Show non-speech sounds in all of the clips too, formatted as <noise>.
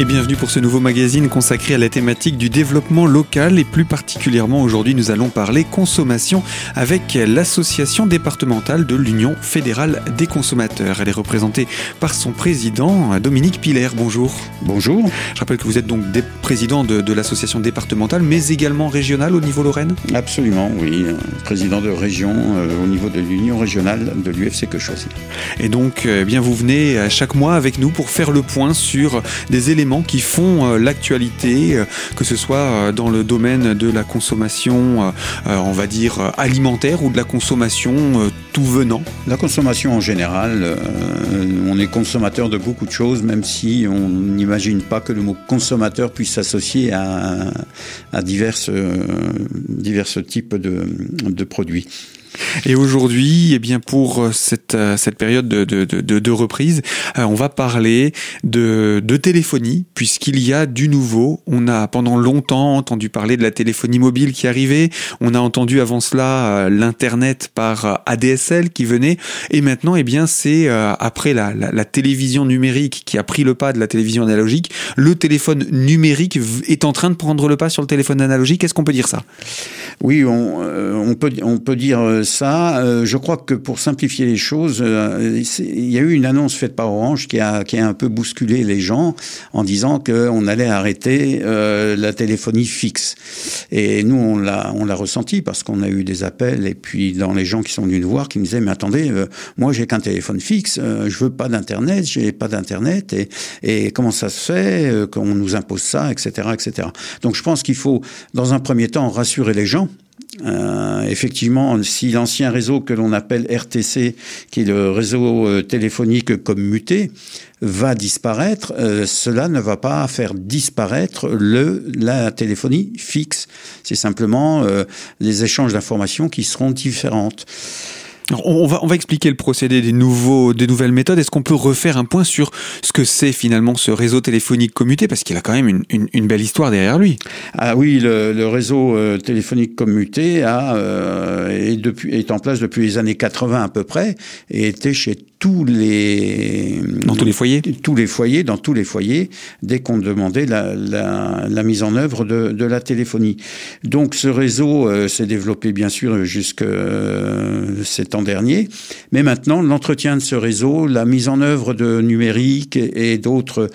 Et bienvenue pour ce nouveau magazine consacré à la thématique du développement local et plus particulièrement aujourd'hui nous allons parler consommation avec l'association départementale de l'Union fédérale des consommateurs. Elle est représentée par son président Dominique Piller. Bonjour. Bonjour. Je rappelle que vous êtes donc président de, l'association départementale mais également régionale au niveau Lorraine? Absolument, oui. Président de région euh, au niveau de l'Union régionale de l'UFC que choisir. Et donc, eh bien, vous venez chaque mois avec nous pour faire le point sur des éléments qui font euh, l'actualité, euh, que ce soit euh, dans le domaine de la consommation, on va dire, alimentaire ou de la consommation tout venant La consommation en général, on est consommateur de beaucoup de choses, même si on n'imagine pas que le mot consommateur puisse s'associer à, à divers, divers types de produits. Et aujourd'hui, eh bien pour euh, cette, euh, cette période de, de, de, reprise, euh, on va parler de, de téléphonie, puisqu'il y a du nouveau. On a pendant longtemps entendu parler de la téléphonie mobile qui arrivait. On a entendu avant cela l'Internet par ADSL qui venait. Et maintenant, eh bien, c'est après la, la, la, télévision numérique qui a pris le pas de la télévision analogique, le téléphone numérique est en train de prendre le pas sur le téléphone analogique. Est-ce qu'on peut dire ça? Oui, on, on, peut, on peut dire ça, euh, je crois que pour simplifier les choses, euh, il y a eu une annonce faite par Orange qui a, qui a un peu bousculé les gens en disant qu'on allait arrêter euh, la téléphonie fixe. Et nous, on l'a, on ressenti parce qu'on a eu des appels et puis dans les gens qui sont venus nous voir qui nous disaient mais attendez, moi j'ai qu'un téléphone fixe, je veux pas d'internet, j'ai pas d'internet et, et comment ça se fait qu'on nous impose ça, etc., etc. Donc je pense qu'il faut dans un premier temps rassurer les gens euh, effectivement, si l'ancien réseau que l'on appelle RTC, qui est le réseau euh, téléphonique commuté, va disparaître, euh, cela ne va pas faire disparaître le, la téléphonie fixe. C'est simplement les échanges d'informations qui seront différentes. On va, on va expliquer le procédé des, nouveaux, des nouvelles méthodes. Est-ce qu'on peut refaire un point sur ce que c'est finalement ce réseau téléphonique commuté? Parce qu'il a quand même une, une, une, belle histoire derrière lui. Ah oui, le, le réseau euh, téléphonique commuté a, euh, est, depuis, est en place depuis les années 80 à peu près et était chez tous les dans tous les foyers tous les foyers dans tous les foyers dès qu'on demandait la, la, la, mise en œuvre de, de, la téléphonie. Donc ce réseau euh, s'est développé bien sûr jusque euh, ces temps derniers mais maintenant l'entretien de ce réseau la mise en œuvre de numérique et, d'autres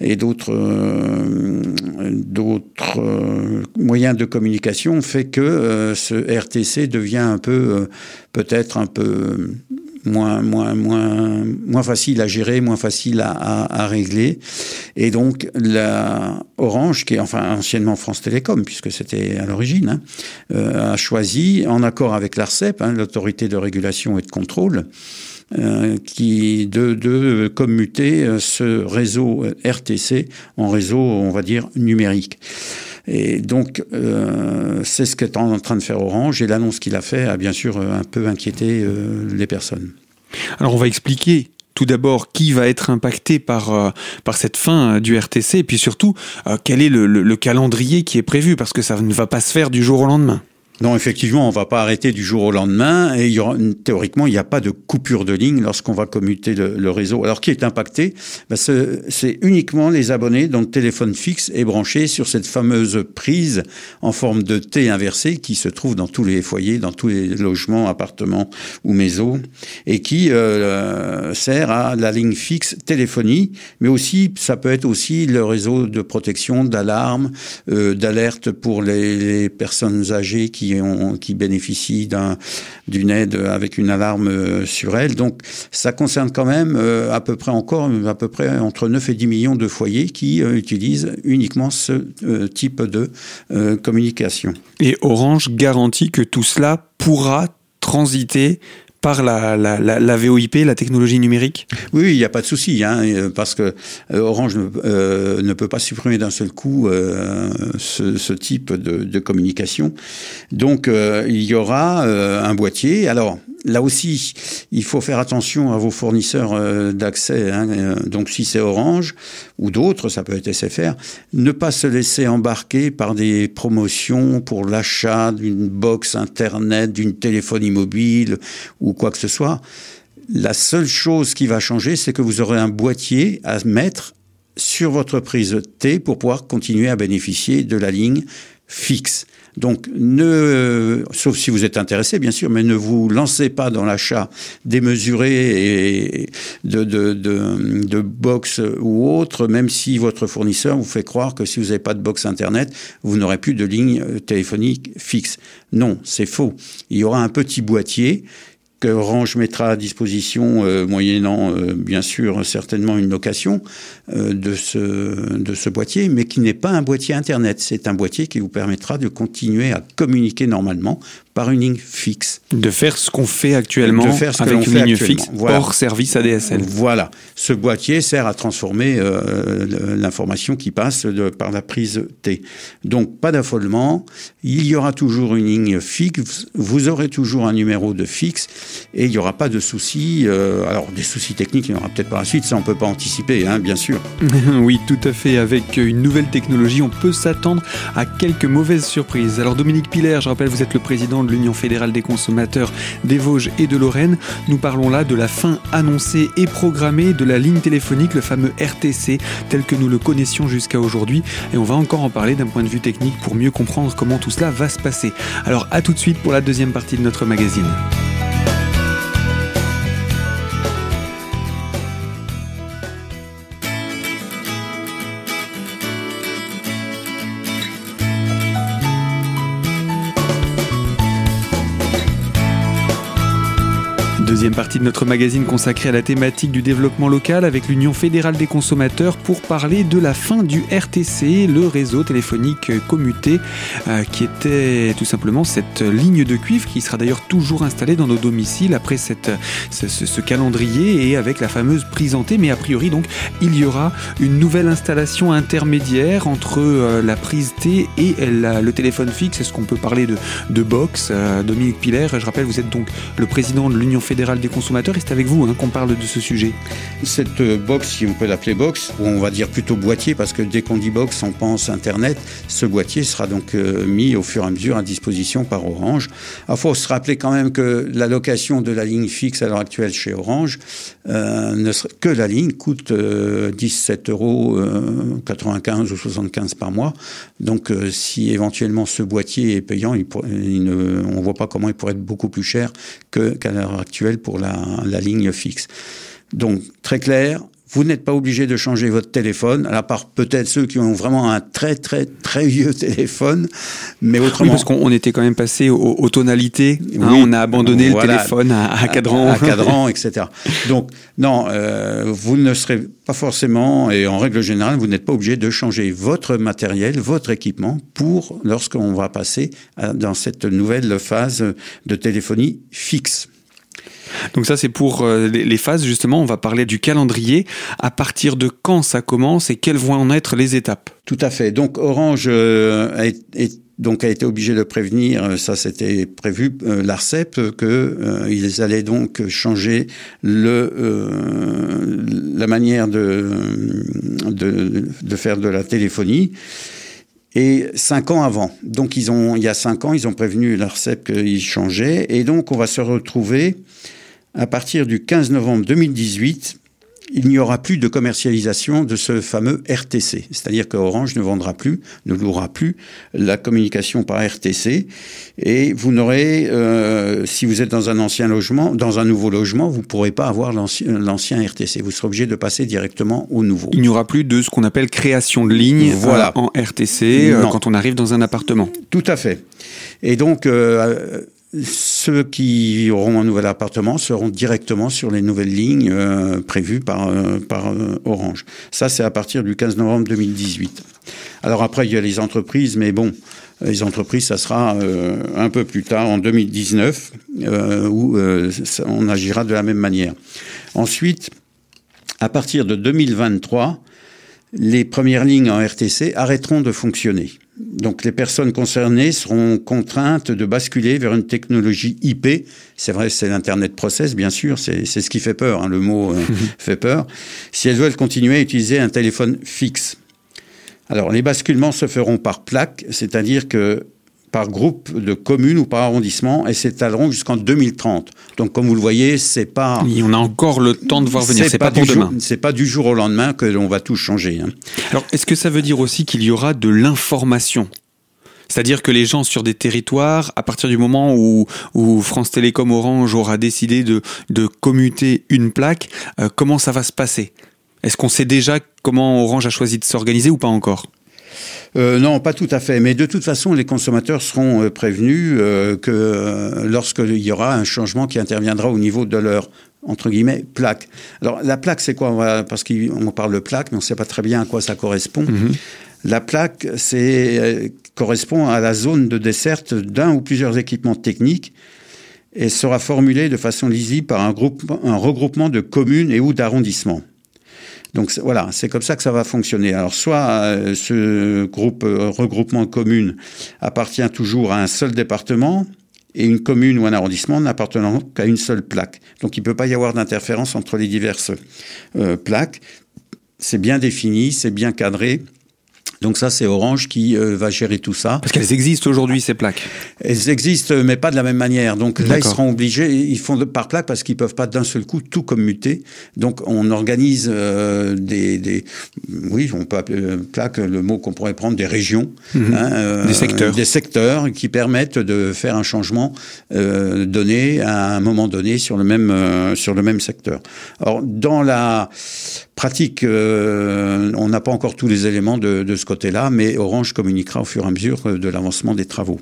et d'autres euh, d'autres euh, moyens de communication fait que euh, ce RTC devient un peu peut-être un peu moins, moins, moins, moins facile à gérer, moins facile à, à, régler. Et donc, la Orange, qui est enfin anciennement France Télécom, puisque c'était à l'origine, hein, euh, a choisi, en accord avec l'ARCEP, hein, l'autorité de régulation et de contrôle, euh, qui de, de commuter euh, ce réseau RTC en réseau, on va dire, numérique. Et donc, euh, c'est ce qu'est en train de faire Orange. Et l'annonce qu'il a fait a bien sûr un peu inquiété euh, les personnes. Alors, on va expliquer tout d'abord qui va être impacté par, euh, par cette fin du RTC et puis surtout quel est le calendrier qui est prévu parce que ça ne va pas se faire du jour au lendemain. Non, effectivement, on va pas arrêter du jour au lendemain et théoriquement, il n'y a pas de coupure de ligne lorsqu'on va commuter le, réseau. Alors, qui est impacté? Ben, C'est uniquement les abonnés dont le téléphone fixe est branché sur cette fameuse prise en forme de T inversé qui se trouve dans tous les foyers, dans tous les logements, appartements ou maisons et qui euh, sert à la ligne fixe téléphonie, mais aussi, ça peut être aussi le réseau de protection, d'alarme, euh, d'alerte pour les, les personnes âgées qui qui, bénéficient d'une aide avec une alarme euh, sur elle. Donc ça concerne quand même euh, à peu près encore à peu près entre 9 et 10 millions de foyers qui euh, utilisent uniquement ce type de communication. Et Orange garantit que tout cela pourra transiter par la, la, la, la, VoIP, la technologie numérique Oui, il n'y a pas de souci, hein, parce que euh, Orange ne, euh, ne, peut pas supprimer d'un seul coup euh, ce, type de, communication. Donc, euh, il y aura euh, un boîtier. Alors, là aussi, il faut faire attention à vos fournisseurs euh, d'accès. Hein, euh, donc, si c'est Orange ou d'autres, ça peut être SFR, ne pas se laisser embarquer par des promotions pour l'achat d'une box Internet, d'une téléphonie mobile ou quoi que ce soit. La seule chose qui va changer, c'est que vous aurez un boîtier à mettre sur votre prise T pour pouvoir continuer à bénéficier de la ligne fixe. Donc, ne, sauf si vous êtes intéressé, bien sûr, mais ne vous lancez pas dans l'achat démesuré de, de, de, de box ou autre, même si votre fournisseur vous fait croire que si vous n'avez pas de box Internet, vous n'aurez plus de ligne téléphonique fixe. Non, c'est faux. Il y aura un petit boîtier que Orange mettra à disposition, euh, moyennant euh, bien sûr certainement une location euh, de, ce, de ce boîtier, mais qui n'est pas un boîtier Internet. C'est un boîtier qui vous permettra de continuer à communiquer normalement par une ligne fixe. De faire ce qu'on fait actuellement de faire ce avec une ligne fixe Voilà. hors service ADSL. Voilà. Ce boîtier sert à transformer euh, l'information qui passe de, par la prise T. Donc, pas d'affolement. Il y aura toujours une ligne fixe. Vous aurez toujours un numéro de fixe et il n'y aura pas de soucis. euh, alors, des soucis techniques, il y en aura peut-être par la suite. Ça, on peut pas anticiper, hein, bien sûr. <laughs> oui, tout à fait. Avec une nouvelle technologie, on peut s'attendre à quelques mauvaises surprises. Alors Dominique Piller, je rappelle, vous êtes le président l'Union fédérale des consommateurs des Vosges et de Lorraine. Nous parlons là de la fin annoncée et programmée de la ligne téléphonique, le fameux RTC, tel que nous le connaissions jusqu'à aujourd'hui. Et on va encore en parler d'un point de vue technique pour mieux comprendre comment tout cela va se passer. Alors à tout de suite pour la deuxième partie de notre magazine. Partie de notre magazine consacrée à la thématique du développement local avec l'Union fédérale des consommateurs pour parler de la fin du RTC, le réseau téléphonique commuté, euh, qui était tout simplement cette ligne de cuivre qui sera d'ailleurs toujours installée dans nos domiciles après cette, ce, calendrier et avec la fameuse prise en T. Mais a priori, donc, il y aura une nouvelle installation intermédiaire entre euh, la prise T et le téléphone fixe. Est-ce qu'on peut parler de, de box Euh, Dominique Piller, je rappelle, vous êtes donc le président de l'Union fédérale des consommateurs et c'est avec vous hein, qu'on parle de ce sujet. Cette euh, box, si on peut l'appeler box, ou on va dire plutôt boîtier, parce que dès qu'on dit box, on pense Internet. Ce boîtier sera donc euh, mis au fur et à mesure à disposition par Orange. Il faut se rappeler quand même que la location de la ligne fixe à l'heure actuelle chez Orange, euh, ne que la ligne coûte euh, 17 euros euh, 95 ou 75 par mois. Donc, si éventuellement ce boîtier est payant, on ne voit pas comment il pourrait être beaucoup plus cher qu'à l'heure actuelle pour la, la ligne fixe. Donc, très clair, vous n'êtes pas obligé de changer votre téléphone, à part peut-être ceux qui ont vraiment un très, très, très vieux <laughs> téléphone, mais Oui, autrement... parce qu'on on était quand même passé aux, aux tonalités. hein, Oui. on a abandonné Voilà. le téléphone à, à cadran. À, à cadran, etc. Donc, non, euh, vous ne serez pas forcément, et en règle générale, vous n'êtes pas obligé de changer votre matériel, votre équipement, pour lorsqu'on va passer à- dans cette nouvelle phase de téléphonie fixe. Donc ça, c'est pour euh, les, phases. Justement, on va parler du calendrier. À partir de quand ça commence et quelles vont en être les étapes Tout à fait. Donc Orange euh, a, est- donc a été obligé de prévenir, euh, ça c'était prévu, euh, l'ARCEP, que euh, ils allaient donc changer le, euh, la manière de, de, de faire de la téléphonie. Et cinq ans avant. Donc ils ont, il y a cinq ans, ils ont prévenu l'ARCEP qu'ils changeaient. Et donc on va se retrouver à partir du 15 novembre 2018 il n'y aura plus de commercialisation de ce fameux RTC. C'est-à-dire que Orange ne vendra plus, ne louera plus la communication par RTC. Et vous n'aurez, euh, si vous êtes dans un ancien logement, dans un nouveau logement, vous ne pourrez pas avoir l'ancien RTC. Vous serez obligé de passer directement au nouveau. Il n'y aura plus de ce qu'on appelle création de ligne Voilà. euh, en RTC euh, quand on arrive dans un appartement. Tout à fait. Et donc, euh, ceux qui auront un nouvel appartement seront directement sur les nouvelles lignes euh, prévues par, euh, euh, Orange. Ça, c'est à partir du 15 novembre 2018. Alors après, il y a les entreprises, mais bon, les entreprises, ça sera un peu plus tard, en 2019, euh, où on agira de la même manière. Ensuite, à partir de 2023, les premières lignes en RTC arrêteront de fonctionner. Donc les personnes concernées seront contraintes de basculer vers une technologie IP. C'est vrai, c'est l'Internet Process, bien sûr, c'est ce qui fait peur, hein, le mot euh, <laughs> fait peur. Si elles veulent continuer à utiliser un téléphone fixe. Alors les basculements se feront par plaque, c'est-à-dire que par groupe de communes ou par arrondissement et s'étaleront jusqu'en 2030. Donc, comme vous le voyez, c'est pas. on a encore le temps de voir venir. C'est pas, pas, pour demain. C'est pas du jour au lendemain que l'on va tout changer. Hein. Alors, est-ce que ça veut dire aussi qu'il y aura de l'information? C'est-à-dire que les gens sur des territoires, à partir du moment où, où France Télécom Orange aura décidé de, de commuter une plaque, euh, comment ça va se passer? Est-ce qu'on sait déjà comment Orange a choisi de s'organiser ou pas encore? Euh, non, pas tout à fait. Mais de toute façon, les consommateurs seront euh, prévenus euh, que euh, lorsqu'il y aura un changement qui interviendra au niveau de leur entre guillemets plaque. Alors la plaque, c'est quoi? Parce qu'on parle de plaque, mais on ne sait pas très bien à quoi ça correspond. Mhm. La plaque, c'est correspond à la zone de desserte d'un ou plusieurs équipements techniques et sera formulée de façon lisible par un, groupe, un regroupement de communes et ou d'arrondissements. Donc voilà, c'est comme ça que ça va fonctionner. Alors soit euh, ce groupe euh, regroupement de communes appartient toujours à un seul département et une commune ou un arrondissement n'appartenant qu'à une seule plaque. Donc il ne peut pas y avoir d'interférence entre les diverses euh, plaques. C'est bien défini, c'est bien cadré. Donc ça, c'est Orange qui euh, va gérer tout ça. Parce qu'elles existent aujourd'hui, ces plaques. Elles existent, mais pas de la même manière. Donc là, ils seront obligés, ils font par plaque parce qu'ils peuvent pas d'un seul coup tout commuter. Donc on organise euh, des, des, oui, on peut appeler euh, plaque le mot qu'on pourrait prendre des régions, mhm. hein, des secteurs, des secteurs qui permettent de faire un changement donné à un moment donné sur le même sur le même secteur. Alors dans la pratique, on n'a pas encore tous les éléments de, ce côté-là, mais Orange communiquera au fur et à mesure euh, de l'avancement des travaux.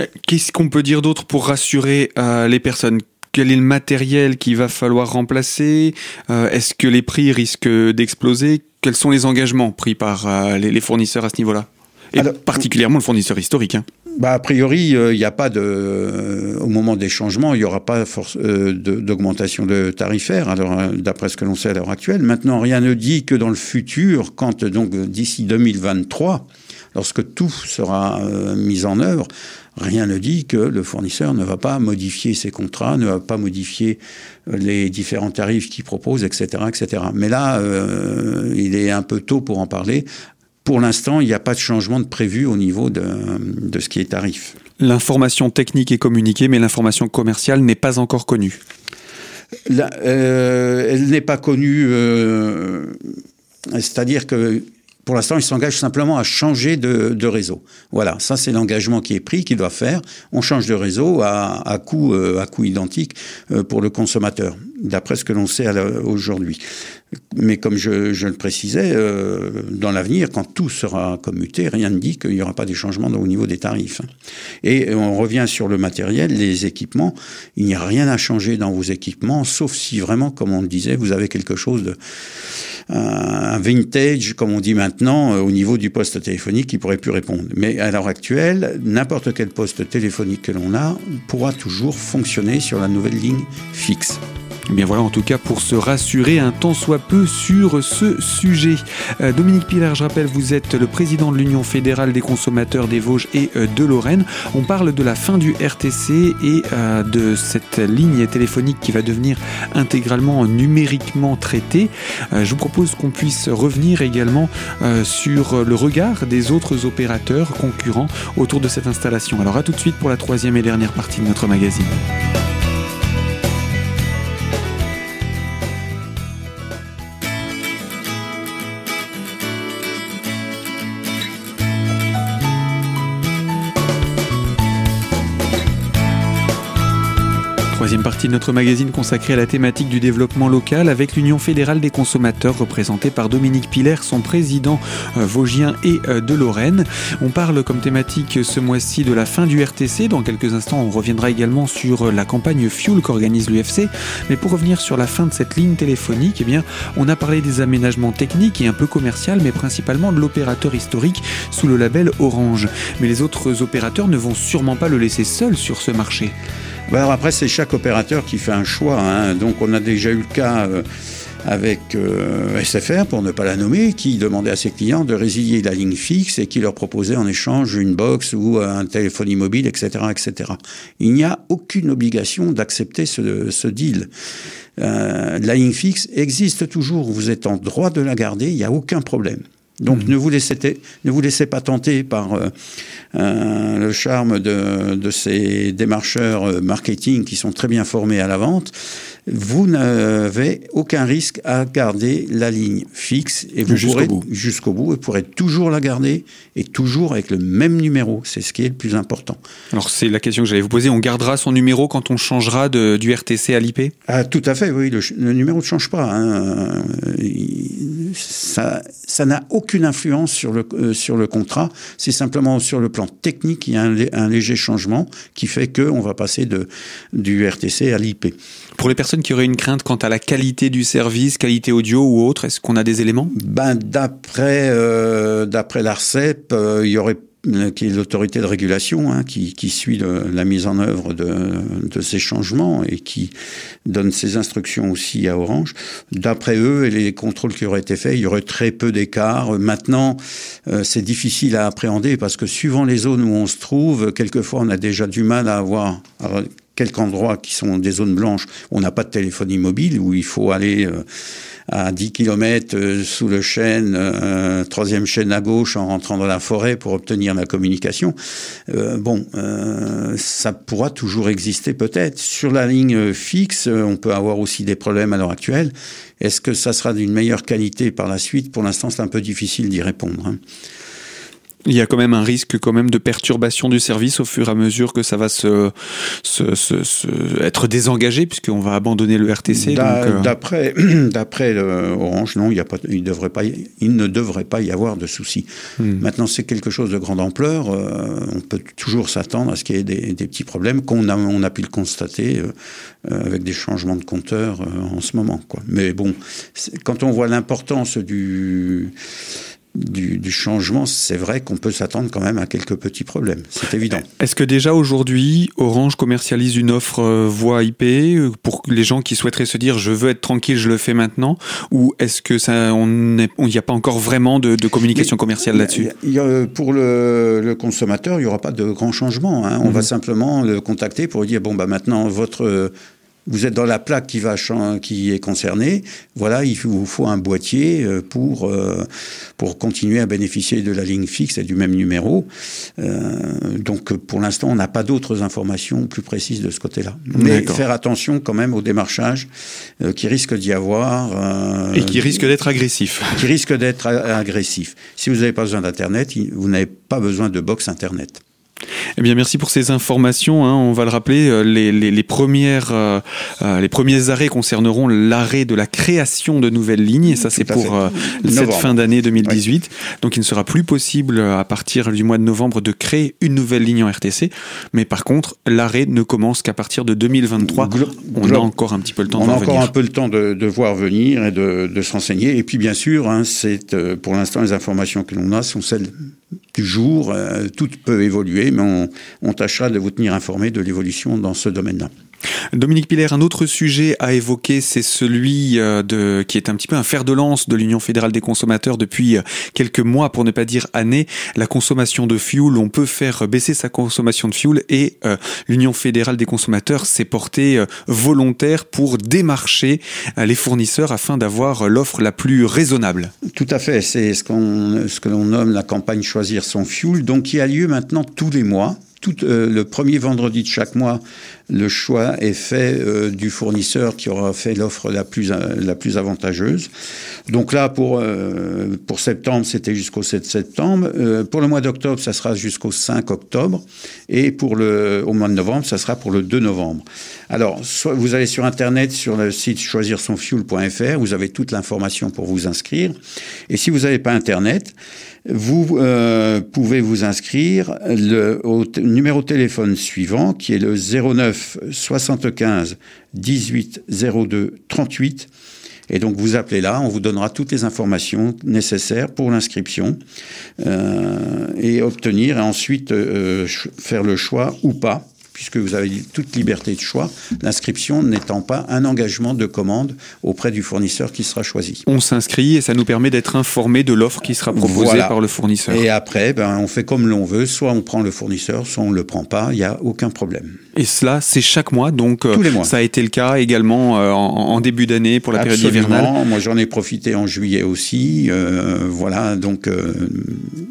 Euh, qu'est-ce qu'on peut dire d'autre pour rassurer euh, les personnes? Quel est le matériel qu'il va falloir remplacer? Est-ce que les prix risquent d'exploser? Quels sont les engagements pris par les, fournisseurs à ce niveau-là? Et particulièrement le fournisseur historique. Hein. Bah, a priori, il n'y a pas de. au moment des changements, il n'y aura pas d'augmentation de, tarifaire, alors d'après ce que l'on sait à l'heure actuelle. Maintenant, rien ne dit que dans le futur, quand donc d'ici 2023, lorsque tout sera euh, mis en œuvre, rien ne dit que le fournisseur ne va pas modifier ses contrats, ne va pas modifier les différents tarifs qu'il propose, etc., etc. Mais là, euh, il est un peu tôt pour en parler. Pour l'instant, il n'y a pas de changement de prévu au niveau de, de ce qui est tarif. L'information technique est communiquée, mais l'information commerciale n'est pas encore connue. euh, elle n'est pas connue, euh, c'est-à-dire que pour l'instant, il s'engage simplement à changer de, de réseau. Voilà, ça c'est l'engagement qui est pris, qu'il doit faire. On change de réseau à, à coût, euh, à coût identique pour le consommateur, d'après ce que l'on sait aujourd'hui. Mais comme je, je le précisais, euh, dans l'avenir, quand tout sera commuté, rien ne dit qu'il n'y aura pas des changements au niveau des tarifs. Et on revient sur le matériel, les équipements. Il n'y a rien à changer dans vos équipements, sauf si vraiment, comme on le disait, vous avez quelque chose de un vintage, comme on dit maintenant, euh, au niveau du poste téléphonique qui pourrait plus répondre. Mais à l'heure actuelle, n'importe quel poste téléphonique que l'on a pourra toujours fonctionner sur la nouvelle ligne fixe. Eh bien voilà en tout cas pour se rassurer un tant soit peu sur ce sujet. Euh, Dominique Pilaire, je rappelle, vous êtes le président de l'Union fédérale des consommateurs des Vosges et euh, de Lorraine. On parle de la fin du RTC et euh, de cette ligne téléphonique qui va devenir intégralement numériquement traitée. je vous propose qu'on puisse revenir également sur le regard des autres opérateurs concurrents autour de cette installation. Alors à tout de suite pour la troisième et dernière partie de notre magazine. Partie de notre magazine consacrée à la thématique du développement local avec l'Union fédérale des consommateurs représentée par Dominique Piller, son président euh, vosgien et euh, de Lorraine. On parle comme thématique ce mois-ci de la fin du RTC. Dans quelques instants, on reviendra également sur la campagne Fuel qu'organise l'UFC. Mais pour revenir sur la fin de cette ligne téléphonique, eh bien, on a parlé des aménagements techniques et un peu commercial, mais principalement de l'opérateur historique sous le label Orange. Mais les autres opérateurs ne vont sûrement pas le laisser seul sur ce marché. Ben alors après, c'est chaque opérateur qui fait un choix. Hein. Donc on a déjà eu le cas euh, avec euh, SFR, pour ne pas la nommer, qui demandait à ses clients de résilier la ligne fixe et qui leur proposait en échange une box ou un téléphone immobile, etc. etc. Il n'y a aucune obligation d'accepter ce, ce, deal. Euh, la ligne fixe existe toujours, vous êtes en droit de la garder, il n'y a aucun problème. Donc mmh. ne, vous laissez, ne vous laissez pas tenter par euh, euh, le charme de, de, ces démarcheurs euh, marketing qui sont très bien formés à la vente vous n'avez aucun risque à garder la ligne fixe et vous pourrez jusqu'au bout et pourrez toujours la garder et toujours avec le même numéro. C'est ce qui est le plus important. Alors c'est la question que j'allais vous poser. On gardera son numéro quand on changera de, du RTC à l'IP ah, Tout à fait, oui. Le, numéro ne change pas. Hein. Ça, ça n'a aucune influence sur le, euh, sur le contrat. C'est simplement sur le plan technique, il y a un, un léger changement qui fait qu'on va passer de, du RTC à l'IP. Pour les personnes qui auraient une crainte quant à la qualité du service, qualité audio ou autre, est-ce qu'on a des éléments? Ben d'après euh, d'après l'Arcep, euh, il y aurait euh, qui est l'autorité de régulation hein, qui, qui, suit la mise en œuvre de, ces changements et qui donne ses instructions aussi à Orange. D'après eux et les contrôles qui auraient été faits, il y aurait très peu d'écart. Maintenant, c'est difficile à appréhender parce que suivant les zones où on se trouve, quelquefois on a déjà du mal à avoir quelques endroits qui sont des zones blanches on n'a pas de téléphonie mobile, où il faut aller euh, à 10 km euh, sous le chêne, euh, troisième chaîne à gauche en rentrant dans la forêt pour obtenir la communication. bon, ça pourra toujours exister peut-être. Sur la ligne fixe, on peut avoir aussi des problèmes à l'heure actuelle. Est-ce que ça sera d'une meilleure qualité par la suite? Pour l'instant, c'est un peu difficile d'y répondre. Hein il y a quand même un risque quand même de perturbation du service au fur et à mesure que ça va se, se, se, être désengagé puisqu'on va abandonner le RTC. Euh, d'après <clears throat> d'après Orange, non, il, y a pas, il, devrait pas, il ne devrait pas y avoir de soucis. Hmm. Maintenant, c'est quelque chose de grande ampleur. Euh, on peut toujours s'attendre à ce qu'il y ait des, des, petits problèmes qu'on a, on a pu le constater euh, avec des changements de compteurs en ce moment. Quoi. Mais bon, quand on voit l'importance du du, du changement, c'est vrai qu'on peut s'attendre quand même à quelques petits problèmes. C'est évident. Est-ce que déjà aujourd'hui, Orange commercialise une offre euh, voix IP euh, pour les gens qui souhaiteraient se dire je veux être tranquille, je le fais maintenant Ou est-ce que ça, on n'y a pas encore vraiment de, de communication commerciale là-dessus? Pour le, le, consommateur, il n'y aura pas de grand changement. Hein. On va mhm. simplement le contacter pour lui dire bon bah maintenant votre vous êtes dans la plaque qui, va qui est concernée, voilà, il vous faut un boîtier euh, pour, euh, pour continuer à bénéficier de la ligne fixe et du même numéro. Euh, donc pour l'instant, on n'a pas d'autres informations plus précises de ce côté-là. Mais faire attention quand même au démarchage qui risque d'y avoir. et qui risque d'être agressif. Qui risque d'être agressif. Si vous n'avez pas besoin d'Internet, vous n'avez pas besoin de box Internet. Eh bien, merci pour ces informations. Hein. On va le rappeler, euh, les, les, les premières, euh, euh, les premiers arrêts concerneront l'arrêt de la création de nouvelles lignes. Et ça, c'est pour cette fin d'année 2018. Donc, il ne sera plus possible à partir du mois de novembre de créer une nouvelle ligne en RTC. Mais par contre, l'arrêt ne commence qu'à partir de 2023. on a encore un petit peu le temps de voir venir. On a encore un peu le temps de, de voir venir et de, de s'enseigner. Et puis, bien sûr, hein, c'est pour l'instant les informations que l'on a sont celles du jour. tout peut évoluer, mais on, on, tâchera de vous tenir informé de l'évolution dans ce domaine-là. Dominique Piller, un autre sujet à évoquer, c'est celui euh, de, qui est un petit peu un fer de lance de l'Union fédérale des consommateurs depuis euh, quelques mois, pour ne pas dire années, la consommation de fuel. On peut faire baisser sa consommation de fuel et euh, l'Union fédérale des consommateurs s'est portée volontaire pour démarcher les fournisseurs afin d'avoir l'offre la plus raisonnable. Tout à fait, c'est ce, qu'on, que l'on nomme la campagne Choisir son fuel, donc qui a lieu maintenant tous les mois euh, le premier vendredi de chaque mois, le choix est fait euh, du fournisseur qui aura fait l'offre la plus, euh, avantageuse. Donc là, pour, pour septembre, c'était jusqu'au 7 septembre. pour le mois d'octobre, ça sera jusqu'au 5 octobre. Et pour le, au mois de novembre, ça sera pour le 2 novembre. Alors, vous allez sur Internet, sur le site choisirsonfuel.fr, vous avez toute l'information pour vous inscrire. Et si vous n'avez pas Internet, vous euh, pouvez vous inscrire au numéro téléphone suivant, qui est le 09 75 18 02 38. Et donc vous appelez là, on vous donnera toutes les informations nécessaires pour l'inscription euh, et obtenir et ensuite euh, faire le choix ou pas puisque vous avez toute liberté de choix, l'inscription n'étant pas un engagement de commande auprès du fournisseur qui sera choisi. On s'inscrit et ça nous permet d'être informé de l'offre qui sera proposée par le fournisseur. Et après, ben, on fait comme l'on veut, soit on prend le fournisseur, soit on ne le prend pas, il n'y a aucun problème. Et cela, c'est chaque mois, donc Tous les mois. ça a été le cas également euh, en, début d'année pour la période hivernale. Moi, j'en ai profité en juillet aussi. Euh, voilà, donc euh,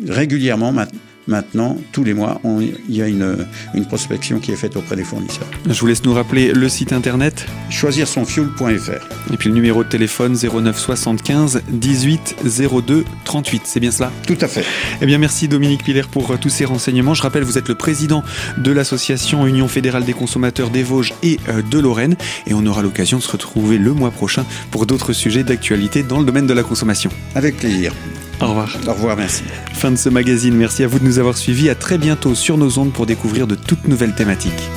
régulièrement maintenant Maintenant, tous les mois, il y a une, une, prospection qui est faite auprès des fournisseurs. Je vous laisse nous rappeler le site internet choisir son fuel.fr. Et puis le numéro de téléphone 09 75 18 02 38. C'est bien cela? Tout à fait. Eh bien, merci Dominique Piller pour euh, tous ces renseignements. Je rappelle, vous êtes le président de l'association Union fédérale des consommateurs des Vosges et euh, de Lorraine. Et on aura l'occasion de se retrouver le mois prochain pour d'autres sujets d'actualité dans le domaine de la consommation. Avec plaisir. Au revoir. Au revoir, merci. Fin de ce magazine. Merci à vous de nous avoir suivis. À très bientôt sur nos ondes pour découvrir de toutes nouvelles thématiques.